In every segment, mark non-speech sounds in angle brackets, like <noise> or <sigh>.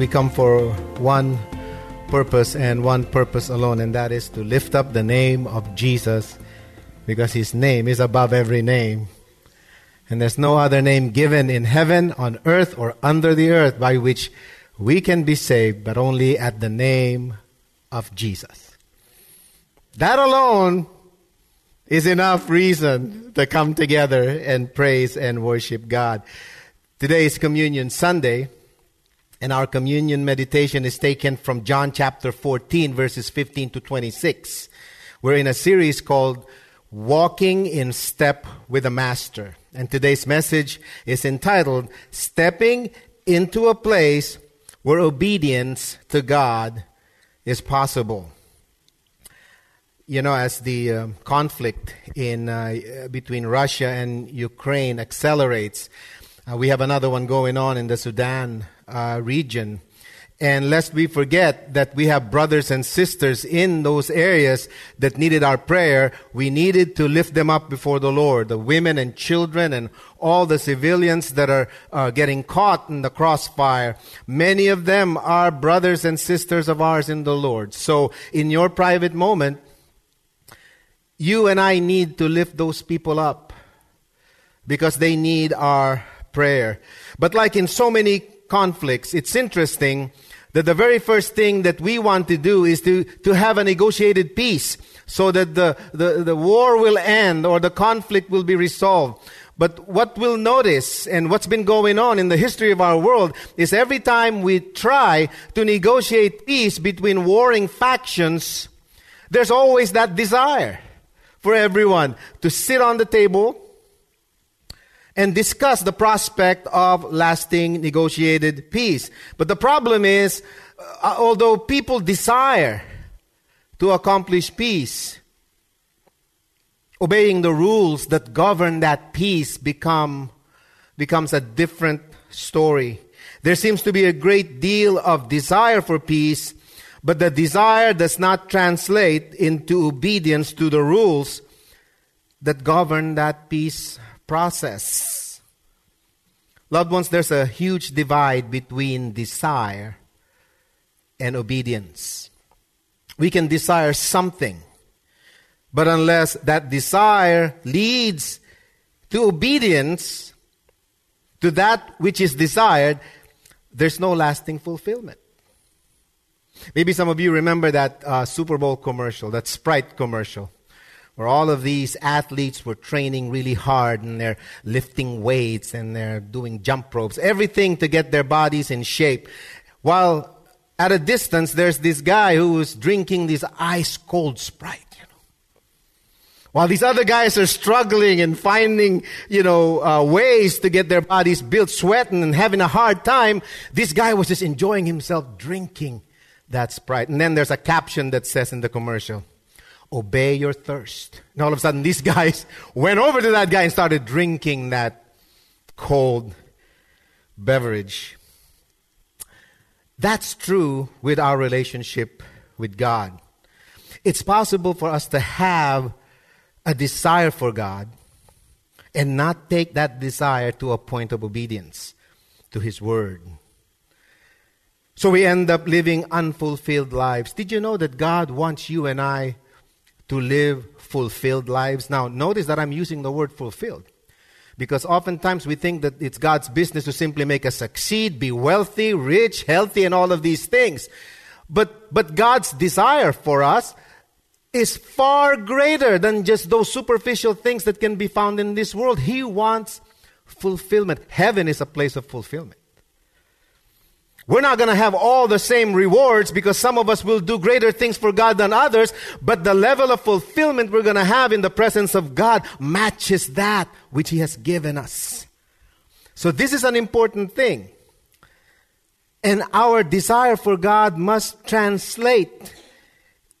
We come for one purpose and one purpose alone, and that is to lift up the name of Jesus because his name is above every name. And there's no other name given in heaven, on earth, or under the earth by which we can be saved, but only at the name of Jesus. That alone is enough reason to come together and praise and worship God. Today is Communion Sunday. And our communion meditation is taken from John chapter 14, verses 15 to 26. We're in a series called Walking in Step with the Master. And today's message is entitled Stepping into a Place Where Obedience to God is Possible. You know, as the uh, conflict in, uh, between Russia and Ukraine accelerates, uh, we have another one going on in the Sudan uh, region. And lest we forget that we have brothers and sisters in those areas that needed our prayer, we needed to lift them up before the Lord. The women and children and all the civilians that are uh, getting caught in the crossfire. Many of them are brothers and sisters of ours in the Lord. So in your private moment, you and I need to lift those people up because they need our prayer. But like in so many conflicts, it's interesting that the very first thing that we want to do is to, to have a negotiated peace so that the, the, the war will end or the conflict will be resolved. But what we'll notice and what's been going on in the history of our world is every time we try to negotiate peace between warring factions, there's always that desire for everyone to sit on the table and discuss the prospect of lasting negotiated peace. But the problem is, uh, although people desire to accomplish peace, obeying the rules that govern that peace become, becomes a different story. There seems to be a great deal of desire for peace, but the desire does not translate into obedience to the rules that govern that peace process. Loved ones, there's a huge divide between desire and obedience. We can desire something, but unless that desire leads to obedience to that which is desired, there's no lasting fulfillment. Maybe some of you remember that uh, Super Bowl commercial, that Sprite commercial where all of these athletes were training really hard and they're lifting weights and they're doing jump ropes, everything to get their bodies in shape. While at a distance, there's this guy who was drinking this ice cold Sprite. While these other guys are struggling and finding, you know, uh, ways to get their bodies built, sweating and having a hard time, this guy was just enjoying himself drinking that Sprite. And then there's a caption that says in the commercial, obey your thirst. And all of a sudden, these <laughs> guys went over to that guy and started drinking that cold beverage. That's true with our relationship with God. It's possible for us to have a desire for God and not take that desire to a point of obedience to His Word. So we end up living unfulfilled lives. Did you know that God wants you and I to live fulfilled lives. Now, notice that I'm using the word fulfilled. Because oftentimes we think that it's God's business to simply make us succeed, be wealthy, rich, healthy, and all of these things. But, but God's desire for us is far greater than just those superficial things that can be found in this world. He wants fulfillment. Heaven is a place of fulfillment. We're not going to have all the same rewards because some of us will do greater things for God than others, but the level of fulfillment we're going to have in the presence of God matches that which He has given us. So this is an important thing. And our desire for God must translate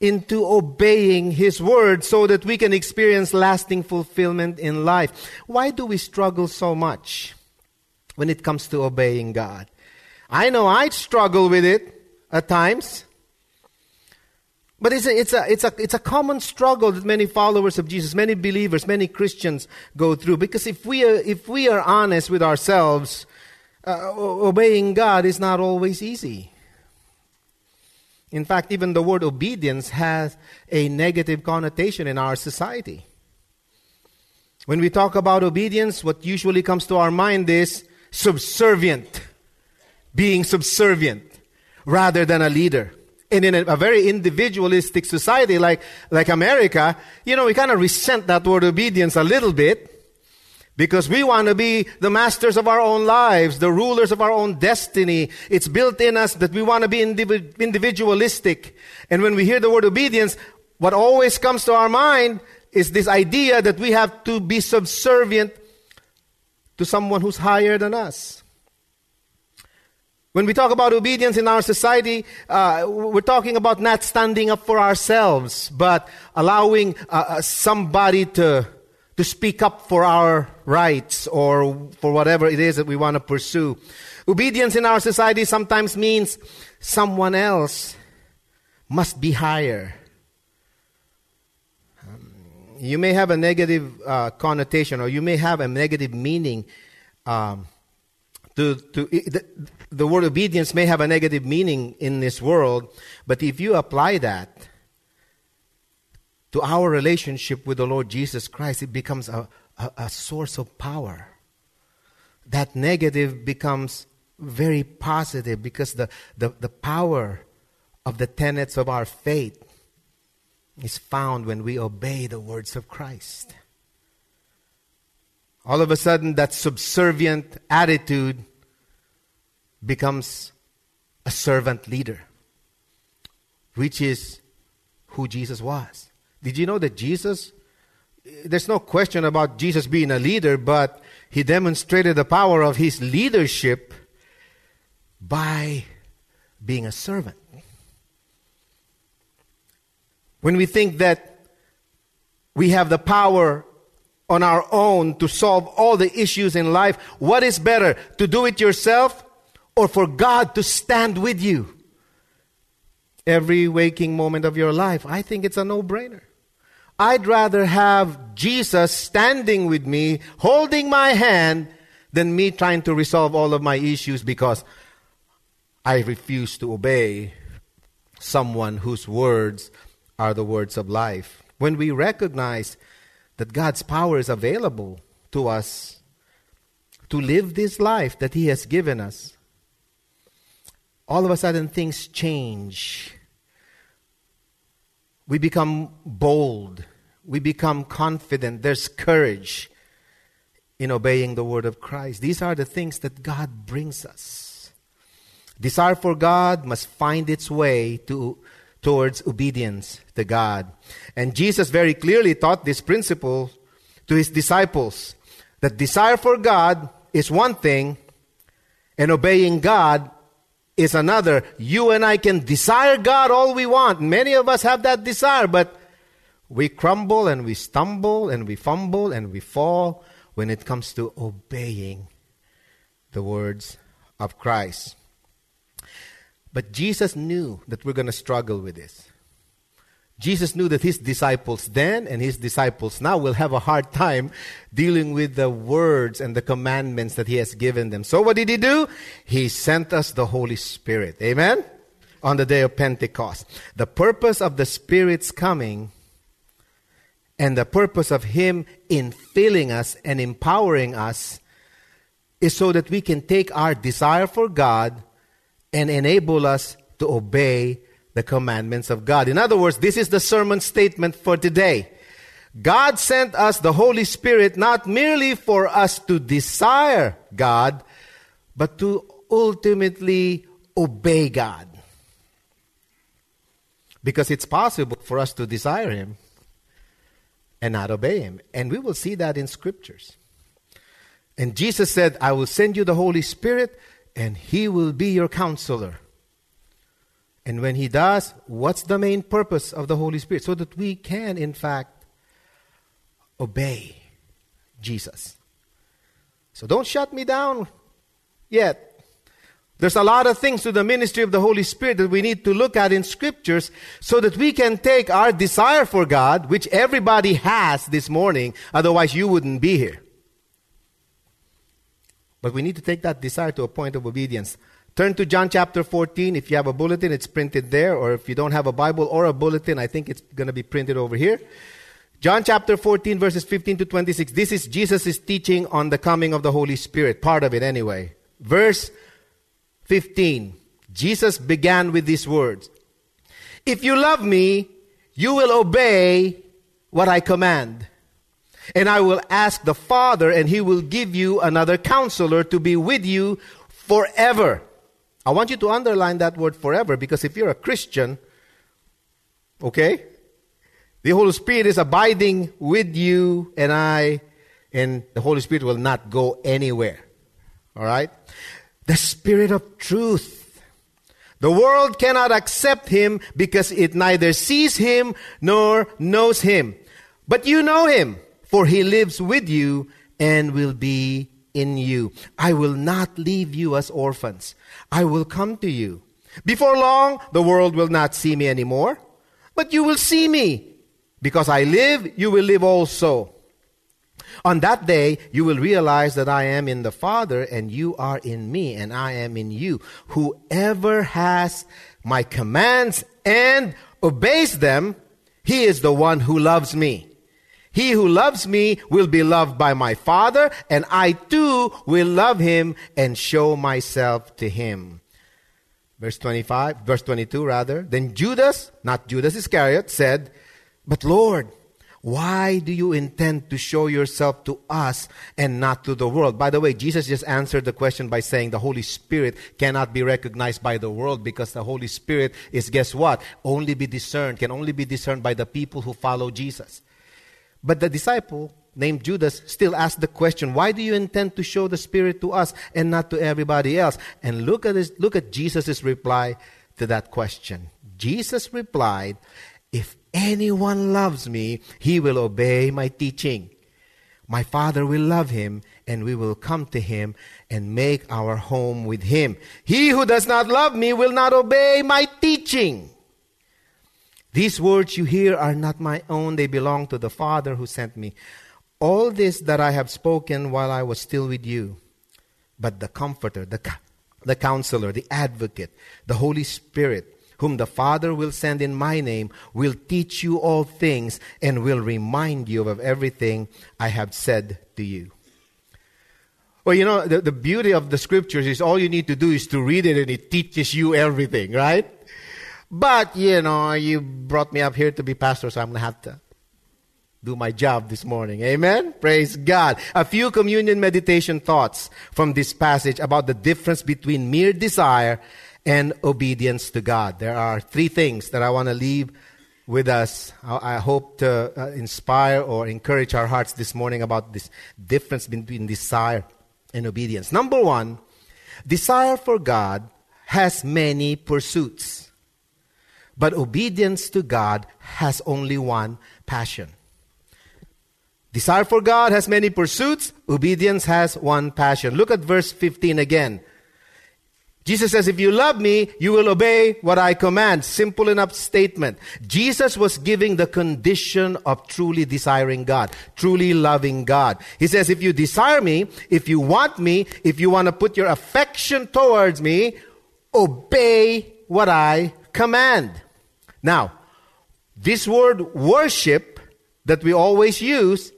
into obeying His word so that we can experience lasting fulfillment in life. Why do we struggle so much when it comes to obeying God? I know I struggle with it at times. But it's a, it's, a, it's, a, it's a common struggle that many followers of Jesus, many believers, many Christians go through. Because if we are, if we are honest with ourselves, uh, obeying God is not always easy. In fact, even the word obedience has a negative connotation in our society. When we talk about obedience, what usually comes to our mind is subservient being subservient rather than a leader. And in a, very individualistic society like, like America, you know, we kind of resent that word obedience a little bit because we want to be the masters of our own lives, the rulers of our own destiny. It's built in us that we want to be indiv- individualistic. And when we hear the word obedience, what always comes to our mind is this idea that we have to be subservient to someone who's higher than us. When we talk about obedience in our society, uh, we're talking about not standing up for ourselves, but allowing uh, uh, somebody to, to speak up for our rights or for whatever it is that we want to pursue. Obedience in our society sometimes means someone else must be higher. Um, you may have a negative uh, connotation or you may have a negative meaning. Um, to, to, the word obedience may have a negative meaning in this world, but if you apply that to our relationship with the Lord Jesus Christ, it becomes a, a, a source of power. That negative becomes very positive because the, the, the power of the tenets of our faith is found when we obey the words of Christ. All of a sudden, that subservient attitude becomes a servant leader, which is who Jesus was. Did you know that Jesus, there's no question about Jesus being a leader, but he demonstrated the power of his leadership by being a servant. When we think that we have the power on our own to solve all the issues in life, what is better? To do it yourself or for God to stand with you every waking moment of your life, I think it's a no brainer. I'd rather have Jesus standing with me, holding my hand, than me trying to resolve all of my issues because I refuse to obey someone whose words are the words of life. When we recognize that God's power is available to us to live this life that He has given us, all of a sudden things change. We become bold. We become confident. There's courage in obeying the word of Christ. These are the things that God brings us. Desire for God must find its way to, towards obedience to God. And Jesus very clearly taught this principle to his disciples that desire for God is one thing, and obeying God is another. You and I can desire God all we want. Many of us have that desire, but we crumble and we stumble and we fumble and we fall when it comes to obeying the words of Christ. But Jesus knew that we're going to struggle with this. Jesus knew that his disciples then and his disciples now will have a hard time dealing with the words and the commandments that he has given them. So what did he do? He sent us the Holy Spirit. Amen? On the day of Pentecost. The purpose of the Spirit's coming And the purpose of Him in filling us and empowering us is so that we can take our desire for God and enable us to obey the commandments of God. In other words, this is the sermon statement for today. God sent us the Holy Spirit not merely for us to desire God, but to ultimately obey God. Because it's possible for us to desire Him and not obey Him. And we will see that in scriptures. And Jesus said, I will send you the Holy Spirit, and He will be your counselor. And when He does, what's the main purpose of the Holy Spirit? So that we can, in fact, obey Jesus. So don't shut me down yet. There's a lot of things to the ministry of the Holy Spirit that we need to look at in scriptures so that we can take our desire for God, which everybody has this morning, otherwise you wouldn't be here. But we need to take that desire to a point of obedience. Turn to John chapter 14. If you have a bulletin, it's printed there. Or if you don't have a Bible or a bulletin, I think it's going to be printed over here. John chapter 14, verses 15 to 26. This is Jesus' teaching on the coming of the Holy Spirit. Part of it, anyway. Verse 15, Jesus began with these words If you love me, you will obey what I command. And I will ask the Father, and he will give you another counselor to be with you forever. I want you to underline that word forever because if you're a Christian, okay, the Holy Spirit is abiding with you and I, and the Holy Spirit will not go anywhere. All right? the Spirit of truth. The world cannot accept him because it neither sees him nor knows him. But you know him, for he lives with you and will be in you. I will not leave you as orphans. I will come to you. Before long, the world will not see me anymore, but you will see me. Because I live, you will live also. On that day, you will realize that I am in the Father, and you are in me, and I am in you. Whoever has my commands and obeys them, he is the one who loves me. He who loves me will be loved by my Father, and I too will love him and show myself to him. Verse 25, verse 22 rather. Then Judas, not Judas Iscariot, said, But Lord, why do you intend to show yourself to us and not to the world? By the way, Jesus just answered the question by saying the Holy Spirit cannot be recognized by the world because the Holy Spirit is, guess what? Only be discerned, can only be discerned by the people who follow Jesus. But the disciple named Judas still asked the question, why do you intend to show the Spirit to us and not to everybody else? And look at this, look at Jesus' reply to that question. Jesus replied, if anyone loves me, he will obey my teaching. My Father will love him, and we will come to him and make our home with him. He who does not love me will not obey my teaching. These words you hear are not my own, they belong to the Father who sent me. All this that I have spoken while I was still with you. But the Comforter, the, the Counselor, the Advocate, the Holy Spirit, whom the Father will send in my name, will teach you all things and will remind you of everything I have said to you. Well, you know, the, the beauty of the scriptures is all you need to do is to read it and it teaches you everything, right? But, you know, you brought me up here to be pastor, so I'm going to have to do my job this morning. Amen? Praise God. A few communion meditation thoughts from this passage about the difference between mere desire and obedience to God. There are three things that I want to leave with us. I hope to uh, inspire or encourage our hearts this morning about this difference between desire and obedience. Number one, desire for God has many pursuits, but obedience to God has only one passion. Desire for God has many pursuits, obedience has one passion. Look at verse 15 again. Jesus says, if you love me, you will obey what I command. Simple enough statement. Jesus was giving the condition of truly desiring God, truly loving God. He says, if you desire me, if you want me, if you want to put your affection towards me, obey what I command. Now, this word worship that we always use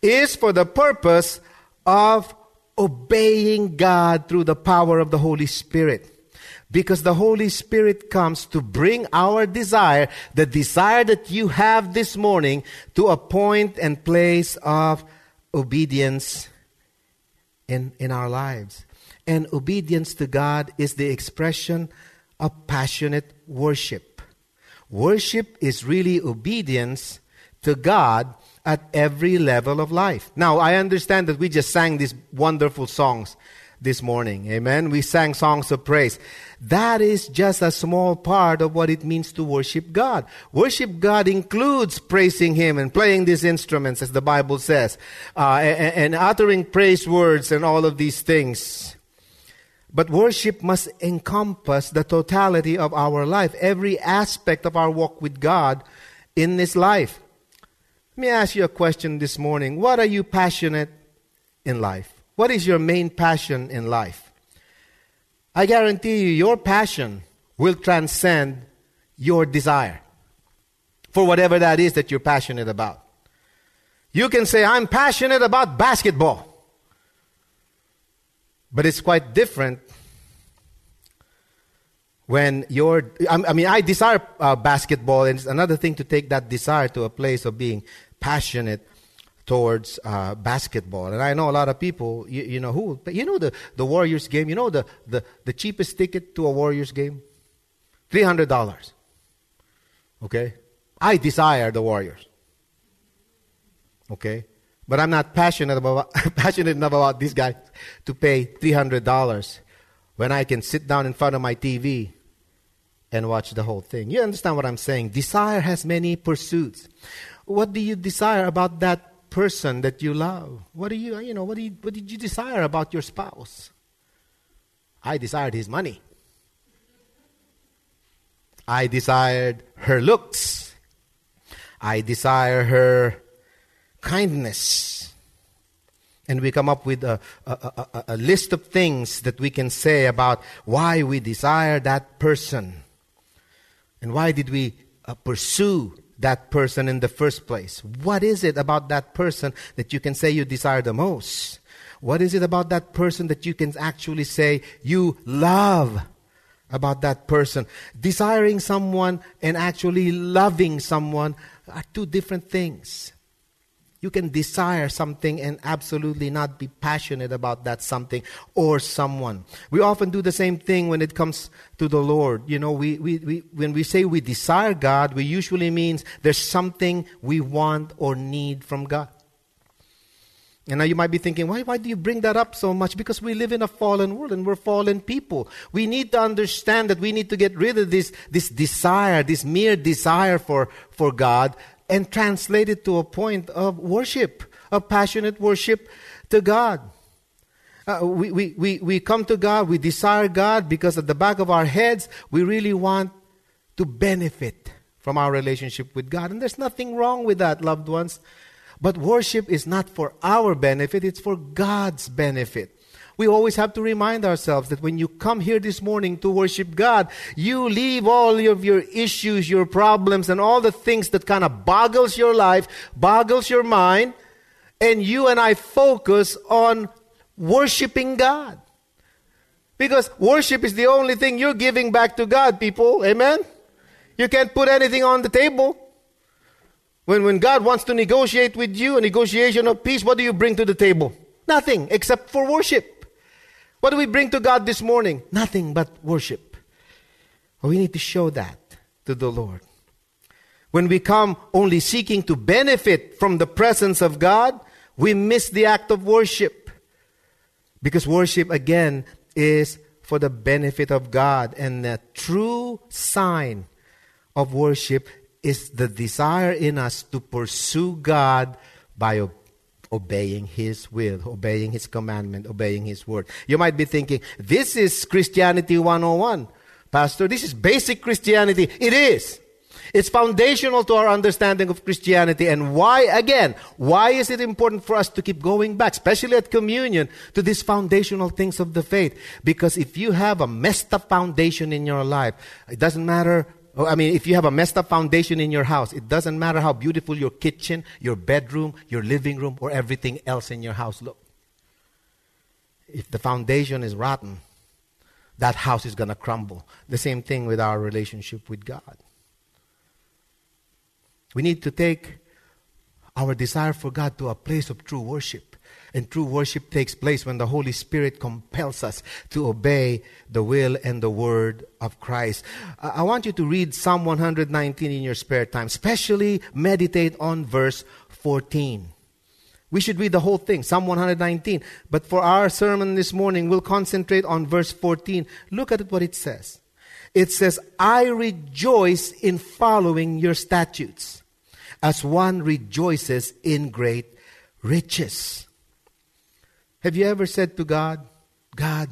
is for the purpose of obeying God through the power of the Holy Spirit. Because the Holy Spirit comes to bring our desire, the desire that you have this morning, to a point and place of obedience in, in our lives. And obedience to God is the expression of passionate worship. Worship is really obedience to God at every level of life. Now, I understand that we just sang these wonderful songs this morning. Amen. We sang songs of praise. That is just a small part of what it means to worship God. Worship God includes praising Him and playing these instruments, as the Bible says, uh, and, and uttering praise words and all of these things. But worship must encompass the totality of our life, every aspect of our walk with God in this life. Let me ask you a question this morning. What are you passionate in life? What is your main passion in life? I guarantee you, your passion will transcend your desire for whatever that is that you're passionate about. You can say, I'm passionate about basketball. But it's quite different when you're, I mean, I desire uh, basketball, and it's another thing to take that desire to a place of being passionate towards uh, basketball. And I know a lot of people, you, you know who, but you know the, the Warriors game, you know the, the, the cheapest ticket to a Warriors game? $300. Okay? I desire the Warriors. Okay? But I'm not passionate about <laughs> passionate enough about these guys to pay $300 when I can sit down in front of my TV and watch the whole thing. You understand what I'm saying? Desire has many pursuits. What do you desire about that person that you love? What do you, you know, what, do you, what did you desire about your spouse? I desired his money. I desired her looks. I desire her kindness. And we come up with a, a, a, a, list of things that we can say about why we desire that person. And why did we uh, pursue that person in the first place? What is it about that person that you can say you desire the most? What is it about that person that you can actually say you love about that person? Desiring someone and actually loving someone are two different things. You can desire something and absolutely not be passionate about that something or someone. We often do the same thing when it comes to the Lord. You know, we, we, we, when we say we desire God, we usually means there's something we want or need from God. And now you might be thinking, why, why do you bring that up so much? Because we live in a fallen world and we're fallen people. We need to understand that we need to get rid of this, this desire, this mere desire for, for God and translate it to a point of worship, of passionate worship to God. Uh, we, we, we, we come to God, we desire God because at the back of our heads, we really want to benefit from our relationship with God. And there's nothing wrong with that, loved ones. But worship is not for our benefit, it's for God's benefit we always have to remind ourselves that when you come here this morning to worship God, you leave all of your issues, your problems, and all the things that kind of boggles your life, boggles your mind, and you and I focus on worshiping God. Because worship is the only thing you're giving back to God, people. Amen? You can't put anything on the table. When, when God wants to negotiate with you, a negotiation of peace, what do you bring to the table? Nothing except for worship. What do we bring to God this morning? Nothing but worship. We need to show that to the Lord. When we come only seeking to benefit from the presence of God, we miss the act of worship. Because worship, again, is for the benefit of God. And the true sign of worship is the desire in us to pursue God by obeying His will, obeying His commandment, obeying His word. You might be thinking, this is Christianity 101. Pastor, this is basic Christianity. It is. It's foundational to our understanding of Christianity. And why, again, why is it important for us to keep going back, especially at communion, to these foundational things of the faith? Because if you have a messed up foundation in your life, it doesn't matter Oh, I mean, if you have a messed up foundation in your house, it doesn't matter how beautiful your kitchen, your bedroom, your living room, or everything else in your house look. If the foundation is rotten, that house is going to crumble. The same thing with our relationship with God. We need to take our desire for God to a place of true worship. And true worship takes place when the Holy Spirit compels us to obey the will and the word of Christ. I want you to read Psalm 119 in your spare time, especially meditate on verse 14. We should read the whole thing, Psalm 119. But for our sermon this morning, we'll concentrate on verse 14. Look at what it says. It says, I rejoice in following your statutes as one rejoices in great riches. Have you ever said to God, God,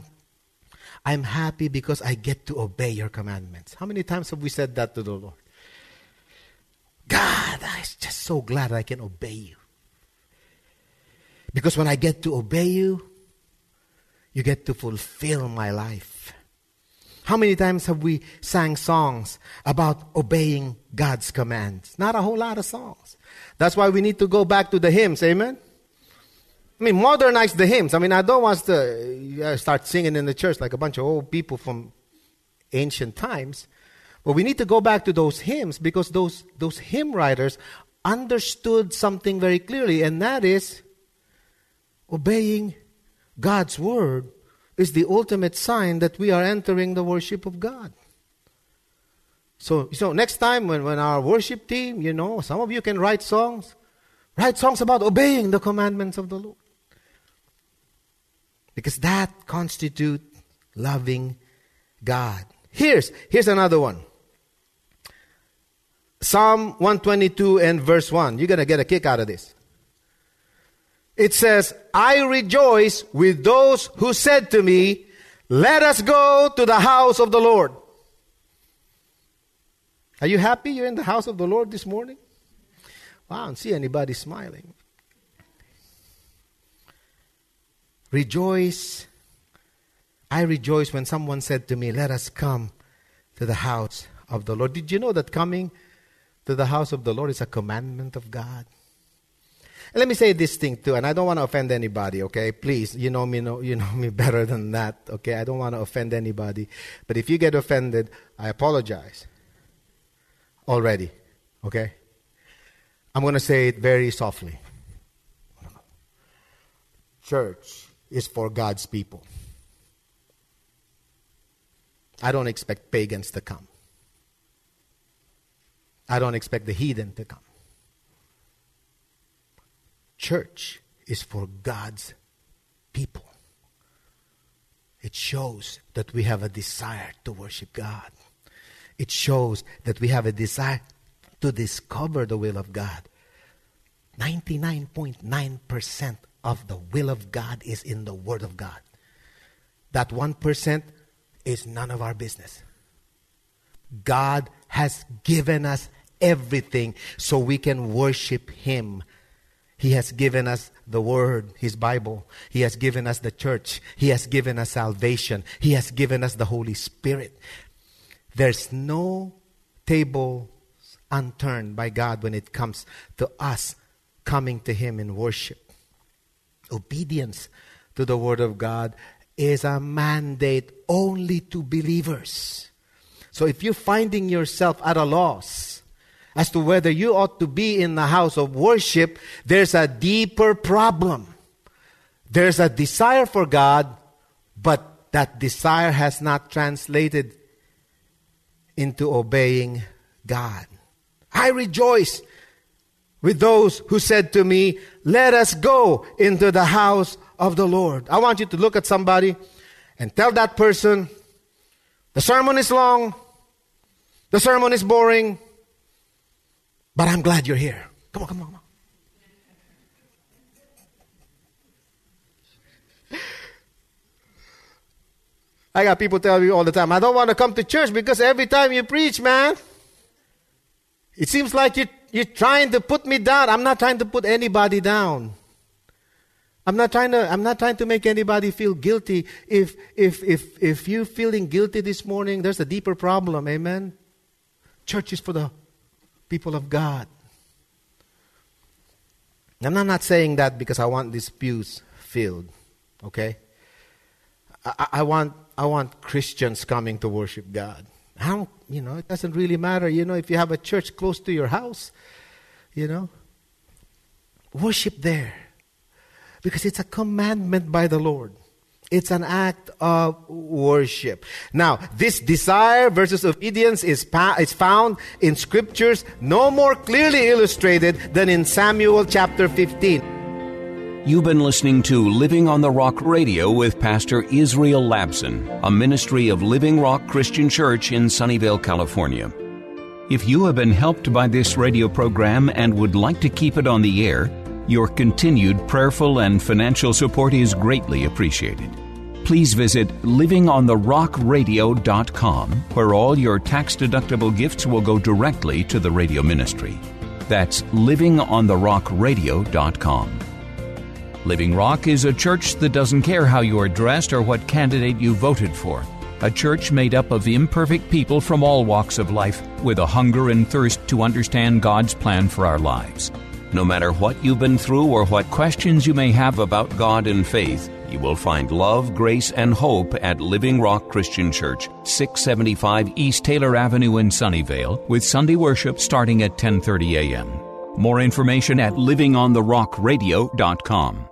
I'm happy because I get to obey your commandments? How many times have we said that to the Lord? God, I'm just so glad I can obey you. Because when I get to obey you, you get to fulfill my life. How many times have we sang songs about obeying God's commands? Not a whole lot of songs. That's why we need to go back to the hymns, amen? I mean, modernize the hymns. I mean, I don't want to uh, start singing in the church like a bunch of old people from ancient times. But we need to go back to those hymns because those, those hymn writers understood something very clearly, and that is obeying God's word is the ultimate sign that we are entering the worship of God. So, so next time when, when our worship team, you know, some of you can write songs, write songs about obeying the commandments of the Lord. Because that constitutes loving God. Here's, here's another one. Psalm 122 and verse 1. You're going to get a kick out of this. It says, I rejoice with those who said to me, Let us go to the house of the Lord. Are you happy you're in the house of the Lord this morning? Wow, I don't see anybody smiling. Rejoice. I rejoice when someone said to me, Let us come to the house of the Lord. Did you know that coming to the house of the Lord is a commandment of God? And let me say this thing too, and I don't want to offend anybody, okay? Please, you know me, know, you know me <laughs> better than that, okay? I don't want to offend anybody. But if you get offended, I apologize already, okay? I'm going to say it very softly. Church is for God's people. I don't expect pagans to come. I don't expect the heathen to come church is for God's people. It shows that we have a desire to worship God. It shows that we have a desire to discover the will of God. 99.9% of the will of God is in the Word of God. That 1% is none of our business. God has given us everything so we can worship Him he has given us the Word, His Bible. He has given us the church. He has given us salvation. He has given us the Holy Spirit. There's no table unturned by God when it comes to us coming to Him in worship. Obedience to the Word of God is a mandate only to believers. So if you're finding yourself at a loss, as to whether you ought to be in the house of worship, there's a deeper problem. There's a desire for God, but that desire has not translated into obeying God. I rejoice with those who said to me, Let us go into the house of the Lord. I want you to look at somebody and tell that person, The sermon is long, the sermon is boring. But I'm glad you're here. Come on, come on, come on. I got people tell me all the time, I don't want to come to church because every time you preach, man, it seems like you, you're trying to put me down. I'm not trying to put anybody down. I'm not trying to, I'm not trying to make anybody feel guilty. If, if, if, if you're feeling guilty this morning, there's a deeper problem. Amen. Church is for the people of God. And I'm not saying that because I want these pews filled, okay? I, I, want, I want Christians coming to worship God. How, you know, it doesn't really matter, you know, if you have a church close to your house, you know, worship there. Because it's a commandment by the Lord. It's an act of worship. Now, this desire versus obedience is, pa- is found in scriptures no more clearly illustrated than in Samuel chapter 15. You've been listening to Living on the Rock Radio with Pastor Israel Lacson, a ministry of Living Rock Christian Church in Sunnyvale, California. If you have been helped by this radio program and would like to keep it on the air, your continued prayerful and financial support is greatly appreciated please visit livingontherockradio.com, where all your tax deductible gifts will go directly to the radio ministry. That's livingontherockradio.com. Living Rock is a church that doesn't care how you are dressed or what candidate you voted for. A church made up of imperfect people from all walks of life with a hunger and thirst to understand God's plan for our lives. No matter what you've been through or what questions you may have about God and faith, you will find love, grace, and hope at Living Rock Christian Church, 675 East Taylor Avenue in Sunnyvale, with Sunday worship starting at 10:30 a.m. More information at livingontherockradio.com.